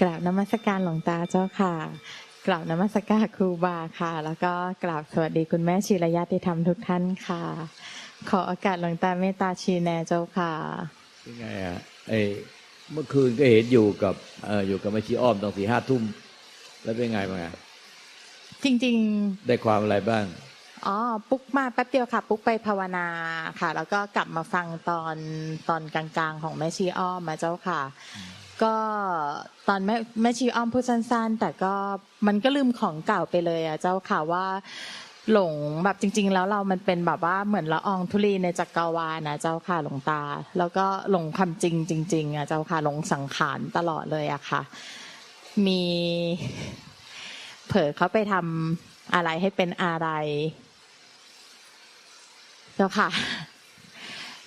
กราบนมัสการหลวงตาเจ้าค่ะ กราบนมัสการครูบาค่ะ แล้วก็กราบสวัสดีคุณแม่ชีรญาติธรรมทุกท่านค่ะ ขอโอกาสหลวงตาเมตตาชีแนเจ้าค่ะเป็นไงอะไอ้เมื่อคืนก็เห็นอยู่กับเอ่ออยู่กับแม่ชีอ้อมตอนสี่ห้าทุ่ม แล้วเป็นไงบ้างอะจริงได้ความอะไรบ้างๆอ๋อปุ๊กมาแป๊บเดียวค่ะ ปุ๊กไปภาวนาค่ะ แล้วก็กลับมาฟังตอนตอนกลางๆ ของแม่ชีอ้อมมาเจ้าค่ะ ก็ตอนแม่แม่ชีอ้อมพูดสั้น ๆ แต่ก็มันก็ลืมของเก่าไปเลยอะเจ้าค่ะว่าหลงแบบจริง ๆ แล้วเรามันเป็นแบบว่าเหมือนละอองธุลีในจักรวาลนะเจ้าค่ะหลวงตา แล้วก็หลงความจริงจริงๆอะเจ้าค่ะหลงสังขารตลอดเลยอะค่ะ มีเผลอเขาไปทำอะไรให้เป็นอะไร เจ้าค่ะ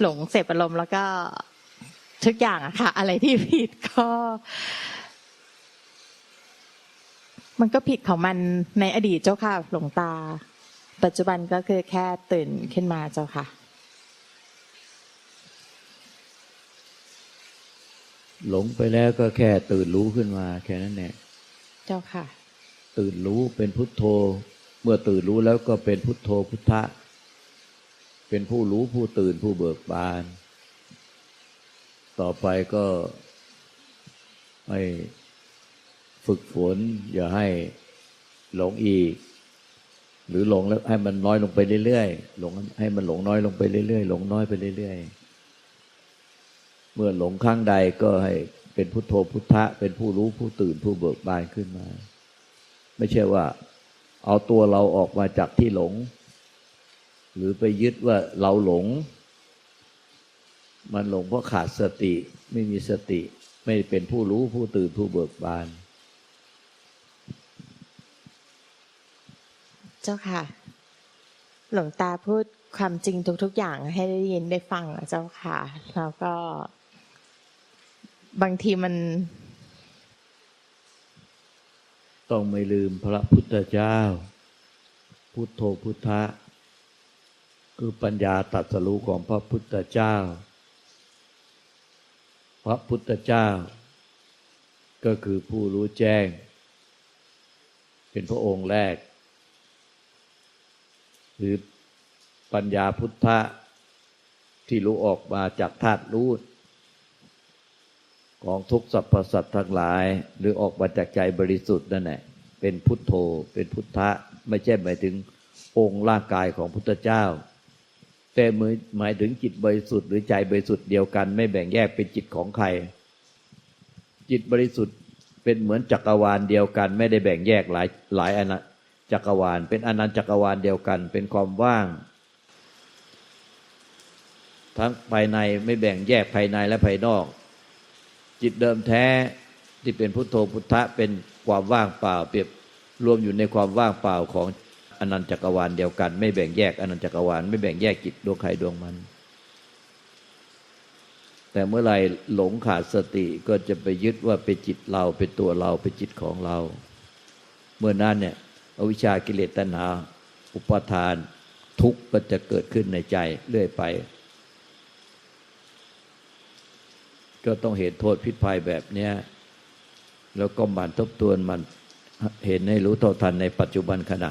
หลงเสพอารมณ์แล้วก็ ทุกอย่างอะค่ะ อะไรที่ผิดก็ มันก็ผิดของมันในอดีตเจ้าค่ะ หลวงตา ปัจจุบันก็คือแค่ตื่นขึ้นมาเจ้าค่ะ หลงไปแล้วก็แค่ตื่นรู้ขึ้นมา แค่นั้นแหละเจ้าค่ะ ตื่นรู้เป็นพุทโธ เมื่อตื่นรู้แล้วก็เป็นพุทโธพุทธะ เป็นผู้รู้ผู้ตื่นผู้เบิกบาน ต่อไปก็ให้ฝึกฝน อย่าให้หลงอีก หรือหลงแล้วให้มันน้อยลงไปเรื่อยๆหลงให้มันหลงน้อยลงไปเรื่อยๆหลงน้อยไปเรื่อยๆเมื่อหลงครั้งใดก็ให้เป็นพุทโธพุทธะ เป็นผู้รู้ผู้ตื่นผู้เบิกบานขึ้นมา ไม่ใช่ว่า เอาตัวเราออกมาจากที่หลง หรือไปยึดว่าเราหลง มันหลงเพราะขาดสติ ไม่มีสติ ไม่เป็นผู้รู้ผู้ตื่นผู้เบิกบาน เจ้าค่ะ หลวงตาพูดความจริงทุก ๆ อย่างให้ได้ยินได้ฟังอะเจ้าค่ะ แล้วก็ บางทีมัน ต้องไม่ลืมพระพุทธเจ้า พุทโธพุทธะ คือปัญญาตรัดสรู้ของพระพุทธเจ้าพ ระพุทธเจ้า ก็คือผู้รู้แจ้ง เป็นพระองค์แรก หรือปัญญาพุทธะที่รู้ออกมาจากธาตุรู้ของทุกสรรพสัตว์ทั้งหลาย หรือออกมาจากใจบริสุทธิ์นั่นแหละเป็นพุทโธ เป็นพุทธะ ไม่ใช่หมายถึงองค์ร่างกายของพุทธเจ้า แต่หมายถึงจิตบริสุทธิ์หรือใจบริสุทธิ์เดียวกัน ไม่แบ่งแยกเป็นจิตของใคร จิตบริสุทธิ์เป็นเหมือนจักรวาลเดียวกัน ไม่ได้แบ่งแยกหลายหลายอนันจักรวาล เป็นอนันต์จักรวาลเดียวกัน เป็นความว่าง ทั้งภายในไม่แบ่งแยกภายในและภายนอก จิตเดิมแท้ที่เป็นพุทโธพุทธะเป็นความว่างเปล่า เปรียบรวมอยู่ในความว่างเปล่าของ อนันตจักรวาลเดียวกัน ไม่แบ่งแยกอนันตจักรวาลไม่แบ่งแยกจิตดวงใครดวงมัน แต่เมื่อไรหลงขาดสติก็จะไปยึดว่าเป็นจิตเราเป็นตัวเราเป็นจิตของเรา เมื่อนั้นเนี่ยอวิชากิเลสตัณหา อุปาทานทุกข์ก็จะเกิดขึ้นในใจเรื่อยไป ก็ต้องเห็นโทษพิษภัยแบบเนี้ยแล้วก็หมันทบทวนมันเห็นให้รู้เท่าทันในปัจจุบันขณะ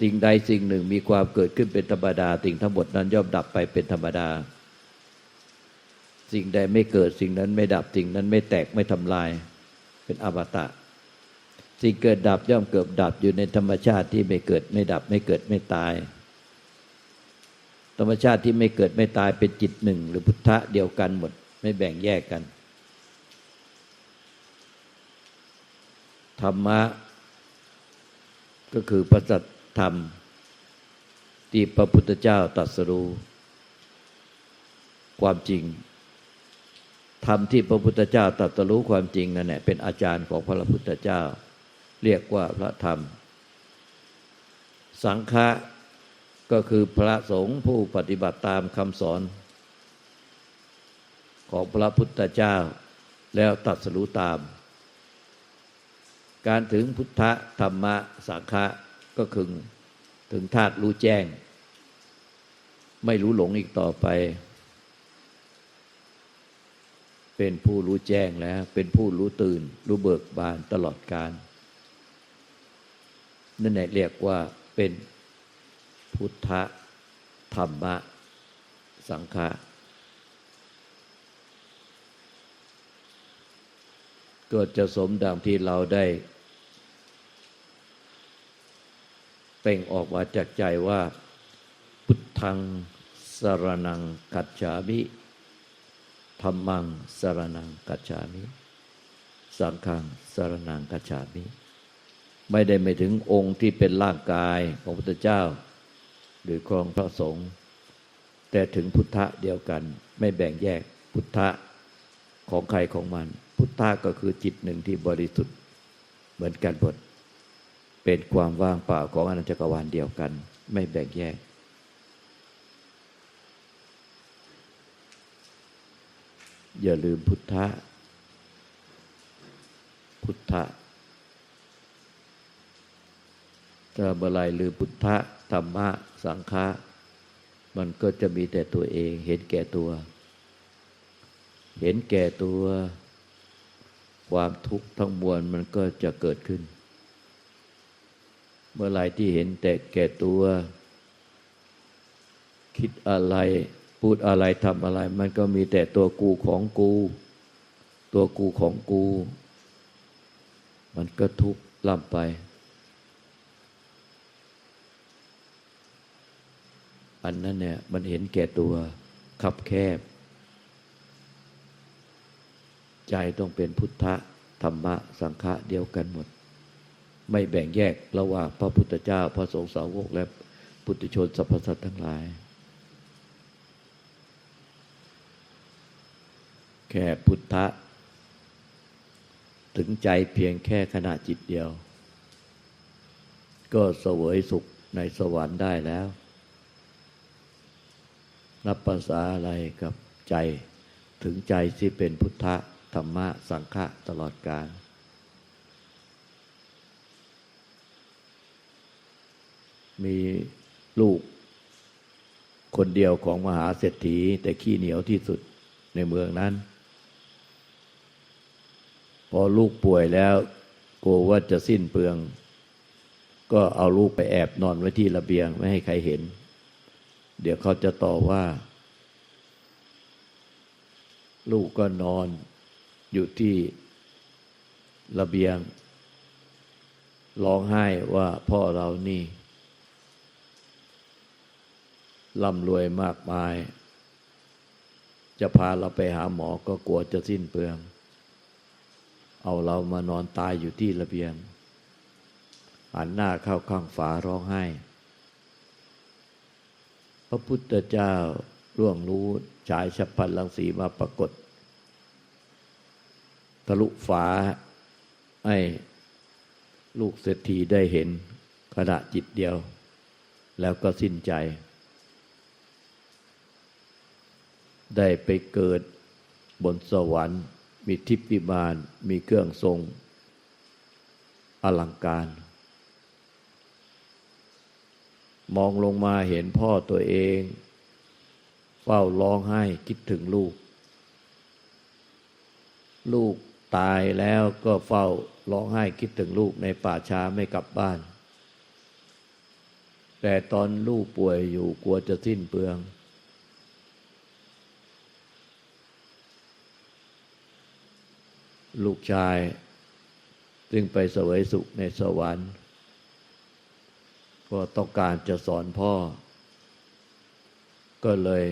สิ่งใดสิ่งหนึ่งมีความเกิดขึ้นเป็นธรรมดาสิ่งทั้งหมดนั้นย่อมดับไปเป็นธรรมดา สิ่งใดไม่เกิดสิ่งนั้นไม่ดับสิ่งนั้นไม่แตกไม่ทำลาย เป็นอมตะ สิ่งเกิดดับย่อมเกิดดับอยู่ในธรรมชาติที่ไม่เกิดไม่ดับไม่เกิดไม่ตาย ธรรมชาติที่ไม่เกิดไม่ตายเป็นจิตหนึ่ง หรือพุทธะเดียวกันหมด ไม่แบ่งแยกกันธรรมะ ก็คือพระสัทธรรม ที่พระพุทธเจ้าตรัสรู้ ความจริงธรรมที่พระพุทธเจ้าตรัสรู้ความจริงนั่นแหละเป็นอาจารย์ของพระพุทธเจ้า เรียกว่าพระธรรม สังฆะก็คือพระสงฆ์ผู้ปฏิบัติตามคำสอน ของพระพุทธเจ้าแล้วตัดสรู้ตาม การถึงพุทธธรรมะสังฆะก็คือถึงธาตุรู้แจ้ง ไม่รู้หลงอีกต่อไป เป็นผู้รู้แจ้งแล้ว เป็นผู้รู้ตื่น รู้เบิกบานตลอดการ นั่นแหละเรียกว่าเป็นพุทธธรรมะสังฆะ ก็จะสมดังที่เราได้ เป่งออกมาจากใจว่า พุทธังสรนังกัจฉามิธรรมังสรนังกัจฉามิสังฆังสรนังกัจฉามิไม่ได้ไม่ถึงองค์ที่เป็นร่างกายของพระพุทธเจ้า หรือของพระสงฆ์แต่ถึงพุทธะเดียวกัน ไม่แบ่งแยกพุทธะของใครของมัน พุทธะก็คือจิตหนึ่งที่บริสุทธิ์เหมือนกันหมดเป็นความว่างเปล่าของอนันตจักรวาลเดียวกัน ไม่แบ่งแยก อย่าลืมพุทธะ พุทธะถ้าเมื่อไรลืมพุทธะธรรมะ สังฆะมันก็จะมีแต่ตัวเอง เห็นแก่ตัว เห็นแก่ตัว ความทุกข์ทั้งมวลมันก็จะเกิดขึ้น เมื่อไรที่เห็นแต่แก่ตัว คิดอะไร พูดอะไรทำอะไร มันก็มีแต่ตัวกูของกู ตัวกูของกู มันก็ทุกข์ล่ำไปอันนั้นเนี่ยมันเห็นแก่ตัวขับแคบ ใจต้องเป็นพุทธะธรรมะสังฆะเดียวกันหมด ไม่แบ่งแยกระหว่างพระพุทธเจ้าพระสงฆ์สาวกและพุทธชนสรรพสัตว์ทั้งหลาย แค่พุทธะ ถึงใจเพียงแค่ขณะจิตเดียว ก็เสวยสุขในสวรรค์ได้แล้ว นับภาษาอะไรกับใจถึงใจที่เป็นพุทธะ ธรรมะสังฆะตลอดกาลมีลูก คนเดียวของมหาเศรษฐี แต่ขี้เหนียวที่สุดในเมืองนั้น พอลูกป่วยแล้วกลัวว่าจะสิ้นเปลือง ก็เอาลูกไปแอบนอนไว้ที่ระเบียงไม่ให้ใครเห็น เดี๋ยวเขาจะต่อว่า ลูกก็นอน อยู่ที่ระเบียง ร้องไห้ว่าพ่อเรานี่ร่ำรวยมากมาย จะพาเราไปหาหมอก็กลัวจะสิ้นเปลือง เอาเรามานอนตายอยู่ที่ระเบียงหันหน้าเข้าข้างฝาร้องไห้ พระพุทธเจ้าร่วงรู้ฉายฉับพลันลังสีมาปรากฏ ทะลุฝาให้ลูกเศรษฐีได้เห็นขณะจิตเดียว แล้วก็สิ้นใจ ได้ไปเกิดบนสวรรค์ มีทิพย์วิมานมีเครื่องทรง อลังการ มองลงมาเห็นพ่อตัวเอง เฝ้าร้องไห้คิดถึงลูก ลูก ตายแล้วก็เฝ้าร้องไห้คิดถึงลูกในป่าช้าไม่กลับบ้าน แต่ตอนลูกป่วยอยู่กลัวจะสิ้นเปลือง ลูกชายซึ่งไปเสวยสุขในสวรรค์ ก็ต้องการจะสอนพ่อ ก็เลย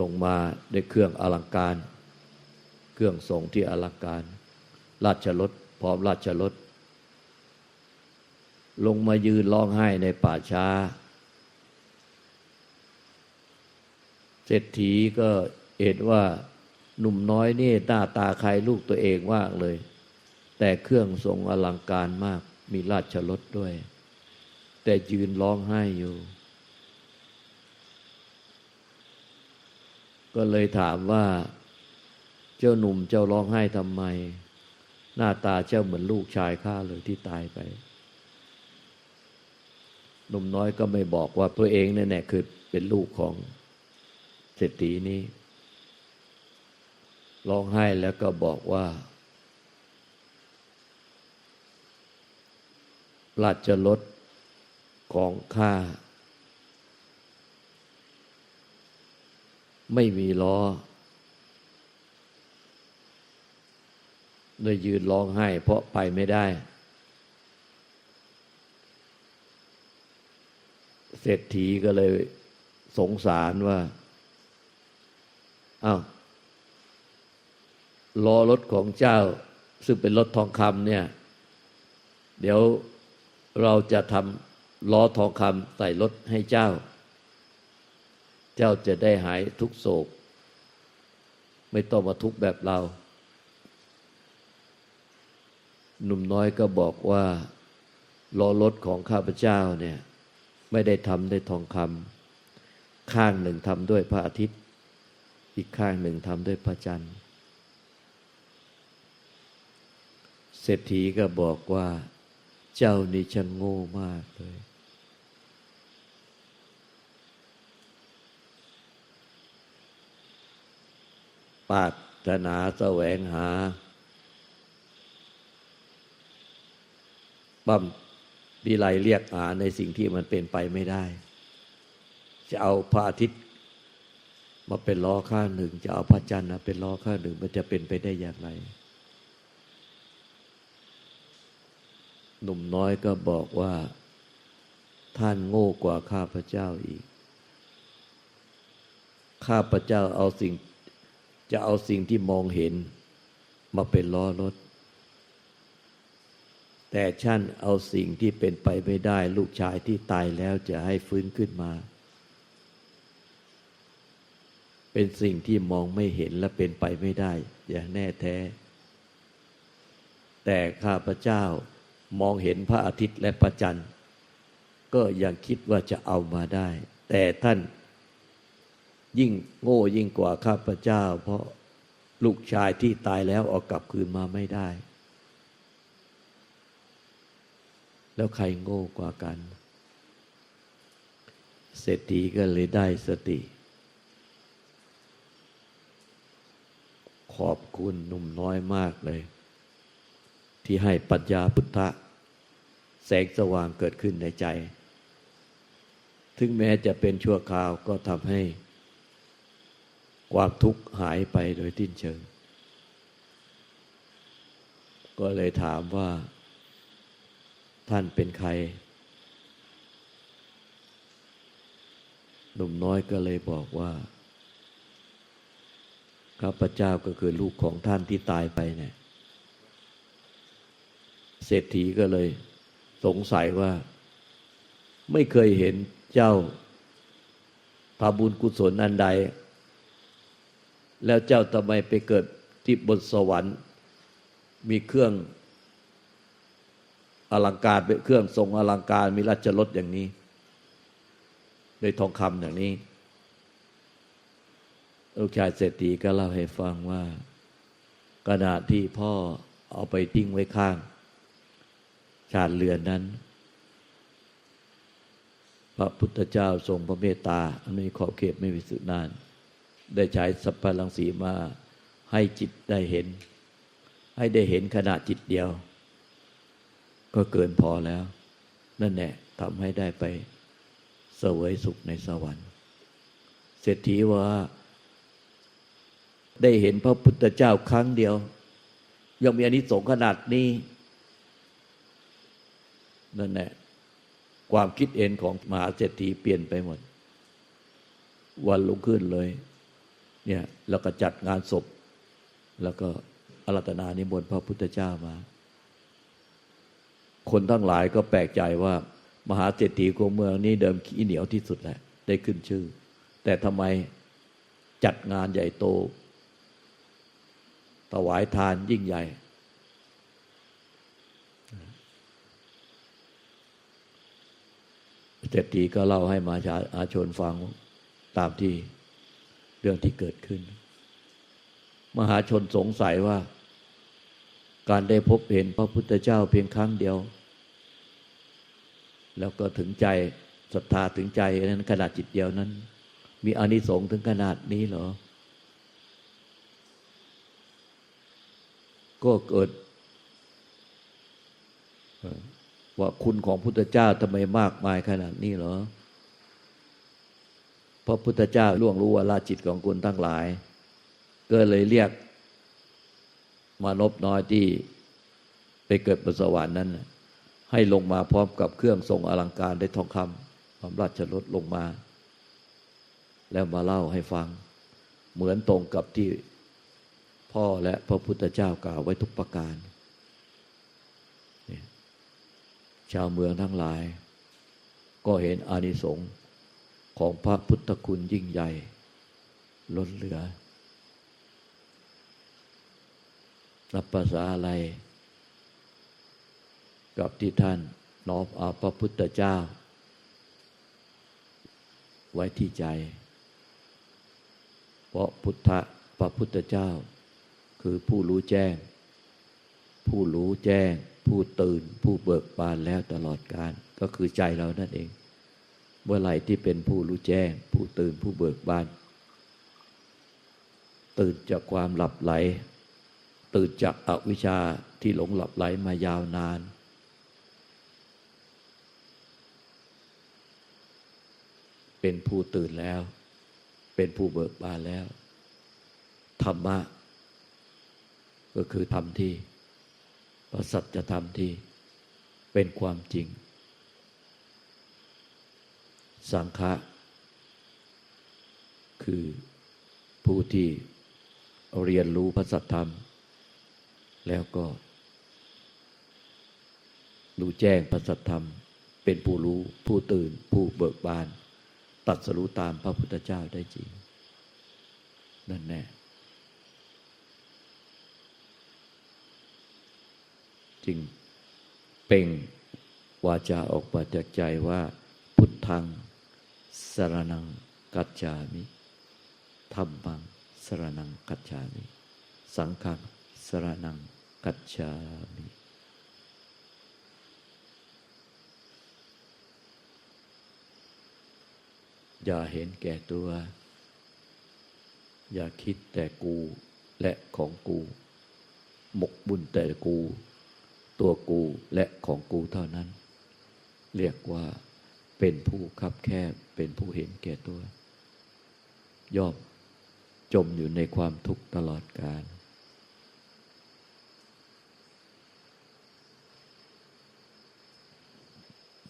ลงมาได้เครื่องอลังการ เครื่องทรงที่อลังการ ราชรถพร้อมราชรถลงมายืนร้องไห้ในป่าช้า เศรษฐีก็เห็นว่าหนุ่มน้อยนี่หน้าตาใครลูกตัวเองมากเลย แต่เครื่องทรงอลังการมาก มีราชรถด้วย แต่ยืนร้องไห้อยู่ ก็เลยถามว่า เจ้าหนุ่มเจ้าร้องไห้ทำไม หน้าตาเจ้าเหมือนลูกชายข้าเลยที่ตายไป หนุ่มน้อยก็ไม่บอกว่าตัวเองเนี่ยแน่คือเป็นลูกของเศรษฐีนี้ร้องไห้แล้วก็บอกว่า ราชรถของข้า ไม่มีล้อ เลยยืนร้องไห้ เพราะไปไม่ได้ เศรษฐีก็เลยสงสารว่าอ้าวล้อรถของเจ้า ซึ่งเป็นรถทองคำเนี่ย เดี๋ยวเราจะทำล้อทองคำใส่รถให้เจ้า เจ้าจะได้หายทุกโศก ไม่ต้องมาทุกแบบเรา หนุ่มน้อยก็บอกว่าล้อรถของข้าพเจ้าเนี่ย ไม่ได้ทำด้วยทองคำข้างหนึ่งทำด้วยพระอาทิตย์ อีกข้างหนึ่งทำด้วยพระจันทร์เศรษฐีก็บอกว่า เจ้านี่ช่างโง่มากเลย ปารถนาแสวงหา บัมวิไลเรียกหาในสิ่งที่มันเป็นไปไม่ได้ จะเอาพระอาทิตย์มาเป็นล้อข้างหนึ่ง จะเอาพระจันทร์นะเป็นล้อข้างหนึ่ง มันจะเป็นไปได้อย่างไร หนุ่มน้อยก็บอกว่าท่านโง่กว่าข้าพระเจ้าอีก ข้าพระเจ้าเอาสิ่งจะเอาสิ่งที่มองเห็นมาเป็นล้อรถ แต่ท่านเอาสิ่งที่เป็นไปไม่ได้ ลูกชายที่ตายแล้วจะให้ฟื้นขึ้นมา เป็นสิ่งที่มองไม่เห็นและเป็นไปไม่ได้ อย่างแน่แท้ แต่ข้าพเจ้ามองเห็นพระอาทิตย์และพระจันทร์ ก็ยังคิดว่าจะเอามาได้ แต่ท่านยิ่งโง่ยิ่งกว่าข้าพเจ้า เพราะลูกชายที่ตายแล้วเอากลับคืนมาไม่ได้ แล้วใครโง่กว่ากัน เศรษฐีก็เลยได้สติ ขอบคุณหนุ่มน้อยมากเลย ที่ให้ปัญญาพุทธะ แสงสว่างเกิดขึ้นในใจ ถึงแม้จะเป็นชั่วคราวก็ทำให้ ความทุกข์หายไปโดยทิ้นเชิง ก็เลยถามว่า ท่านเป็นใคร หนุ่มน้อยก็เลยบอกว่าข้าพเจ้าก็คือลูกของท่านที่ตายไปเนี่ยเศรษฐีก็เลยสงสัยว่า ไม่เคยเห็นเจ้าทำบุญกุศลอันใด แล้วเจ้าทำไมไปเกิดที่บนสวรรค์ มีเครื่อง อลังการเป็นเครื่องทรงอลังการมีราชรถอย่างนี้โดยทองคำอย่างนี้ลูกชายเศรษฐีก็เล่าให้ฟังว่า ขณะที่พ่อเอาไปทิ้งไว้ข้าง ชาติเรือนนั้น พระพุทธเจ้าทรงพระเมตตาอันนี้ขอบเขตไม่มีสุนาน ได้ใช้สัพพลังสีมาให้จิตได้เห็น ให้ได้เห็นขณะจิตเดียว ก็เกินพอแล้ว นั่นแหละทำให้ได้ไปเสวยสุขในสวรรค์ เศรษฐีว่า ได้เห็นพระพุทธเจ้าครั้งเดียว ยังมีอานิสงส์ขนาดนี้ นั่นแหละความคิดเห็นของมหาเศรษฐีเปลี่ยนไปหมด วันลุกขึ้นเลย เนี่ยแล้วก็จัดงานศพ แล้วก็อารัตนานิมนต์พระพุทธเจ้ามา คนทั้งหลายก็แปลกใจว่ามหาเศรษฐีของเมืองนี้เดิมขี้เหนียวที่สุดแหละ ได้ขึ้นชื่อ แต่ทำไมจัดงานใหญ่โตถวายทานยิ่งใหญ่ เศรษฐีก็เล่าให้มาชาอาชนฟังตามที่เรื่องที่เกิดขึ้น มหาชนสงสัยว่า การได้พบเห็นพระพุทธเจ้าเพียงครั้งเดียว แล้วก็ถึงใจศรัทธาถึงใจนั้นขนาดจิตเดียวนั้น มีอานิสงส์ถึงขนาดนี้เหรอ ก็เกิด ว่าคุณของพุทธเจ้าทำไมมากมายขนาดนี้เหรอเพราะพุทธเจ้าล่วงรู้ว่าลาจิตของคุณทั้งหลาย ก็เลยเรียกมานพน้อยที่ไปเกิดบนสวรรค์นั้นนะ ให้ลงมาพร้อมกับเครื่องทรงอลังการได้ทองคำความราชรถลงมา แล้วมาเล่าให้ฟัง เหมือนตรงกับที่พ่อและพระพุทธเจ้ากล่าวไว้ทุกประการ ชาวเมืองทั้งหลาย ก็เห็นอานิสงส์ของพระพุทธคุณยิ่งใหญ่ล้นเหลือนับภาษาอะไร กับที่ท่านน้อมเอาพระพุทธเจ้า ไว้ที่ใจ เพราะพุทธะพระพุทธเจ้า คือผู้รู้แจ้ง ผู้รู้แจ้ง ผู้ตื่น ผู้เบิกบานแล้วตลอดการ ก็คือใจเรานั่นเอง เมื่อไหร่ที่เป็นผู้รู้แจ้ง ผู้ตื่นผู้เบิกบาน ตื่นจากความหลับไหล ตื่นจากอวิชชาที่หลงหลับไหลมายาวนาน เป็นผู้ตื่นแล้ว เป็นผู้เบิกบานแล้ว ธรรมะ ก็คือธรรมที่พระสัจธรรมที่เป็นความจริง สังฆะคือผู้ที่เรียนรู้พระสัจธรรม แล้วก็ รู้แจ้งพระสัจธรรม เป็นผู้รู้ผู้ตื่นผู้เบิกบาน ตัดสรู้ตามพระพุทธเจ้าได้จริง นั่นแน่จึงเป่งวาจาออกมาจากใจว่า พุทธังสรนังกัจจามิธรรมังสรนังกัจจามิ สังฆังสรนังกัจจามิ อย่าเห็นแก่ตัว อย่าคิดแต่กูและของกู หมกบุญแต่กู ตัวกูและของกูเท่านั้น เรียกว่าเป็นผู้คับแคบเป็นผู้เห็นแก่ตัว ย่อมจมอยู่ในความทุกข์ตลอดกาล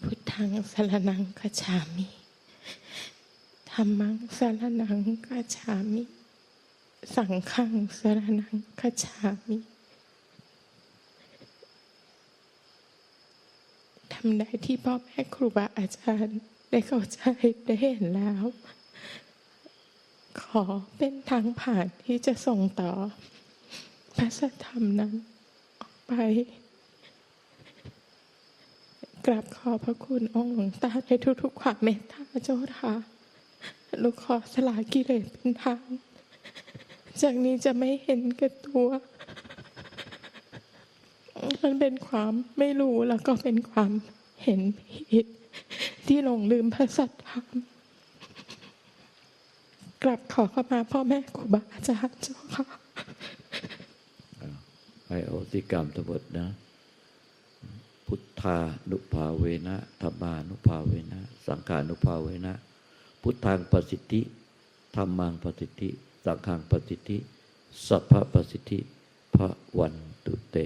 พุทธังสรนังกัจฉามิ ธรรมังสรนังกัจฉามิ สังฆังสารนังกัจฉามิทำได้ที่พ่อแม่ครูบาอาจารย์ได้เข้าใจได้เห็นแล้ว ขอเป็นทางผ่านที่จะส่งต่อพระสัธรรมนั้นออกไป กราบขอพระคุณองค์หลวงตาในทุกๆความเมตตาเจ้าค่ะ ลูกขอสละกิเลสเป็นทางจากนี้จะไม่เห็นแก่ตัว มันเป็นความไม่รู้แล้วก็เป็นความเห็นผิด ที่หลงลืมพระสัทธรรม กลับขอเข้ามาพ่อแม่ครูบาอาจารย์เจ้าค่ะให้โอสิกรรมทั้งหมดนะ พุทธานุภาเวนะธรรมานุภาเวนะ สังขานุภาเวนะ พุทธังประสิทธิธรรมังประสิทธิ สังฆังประสิทธิ สัพพะประสิทธิพระวันตุเต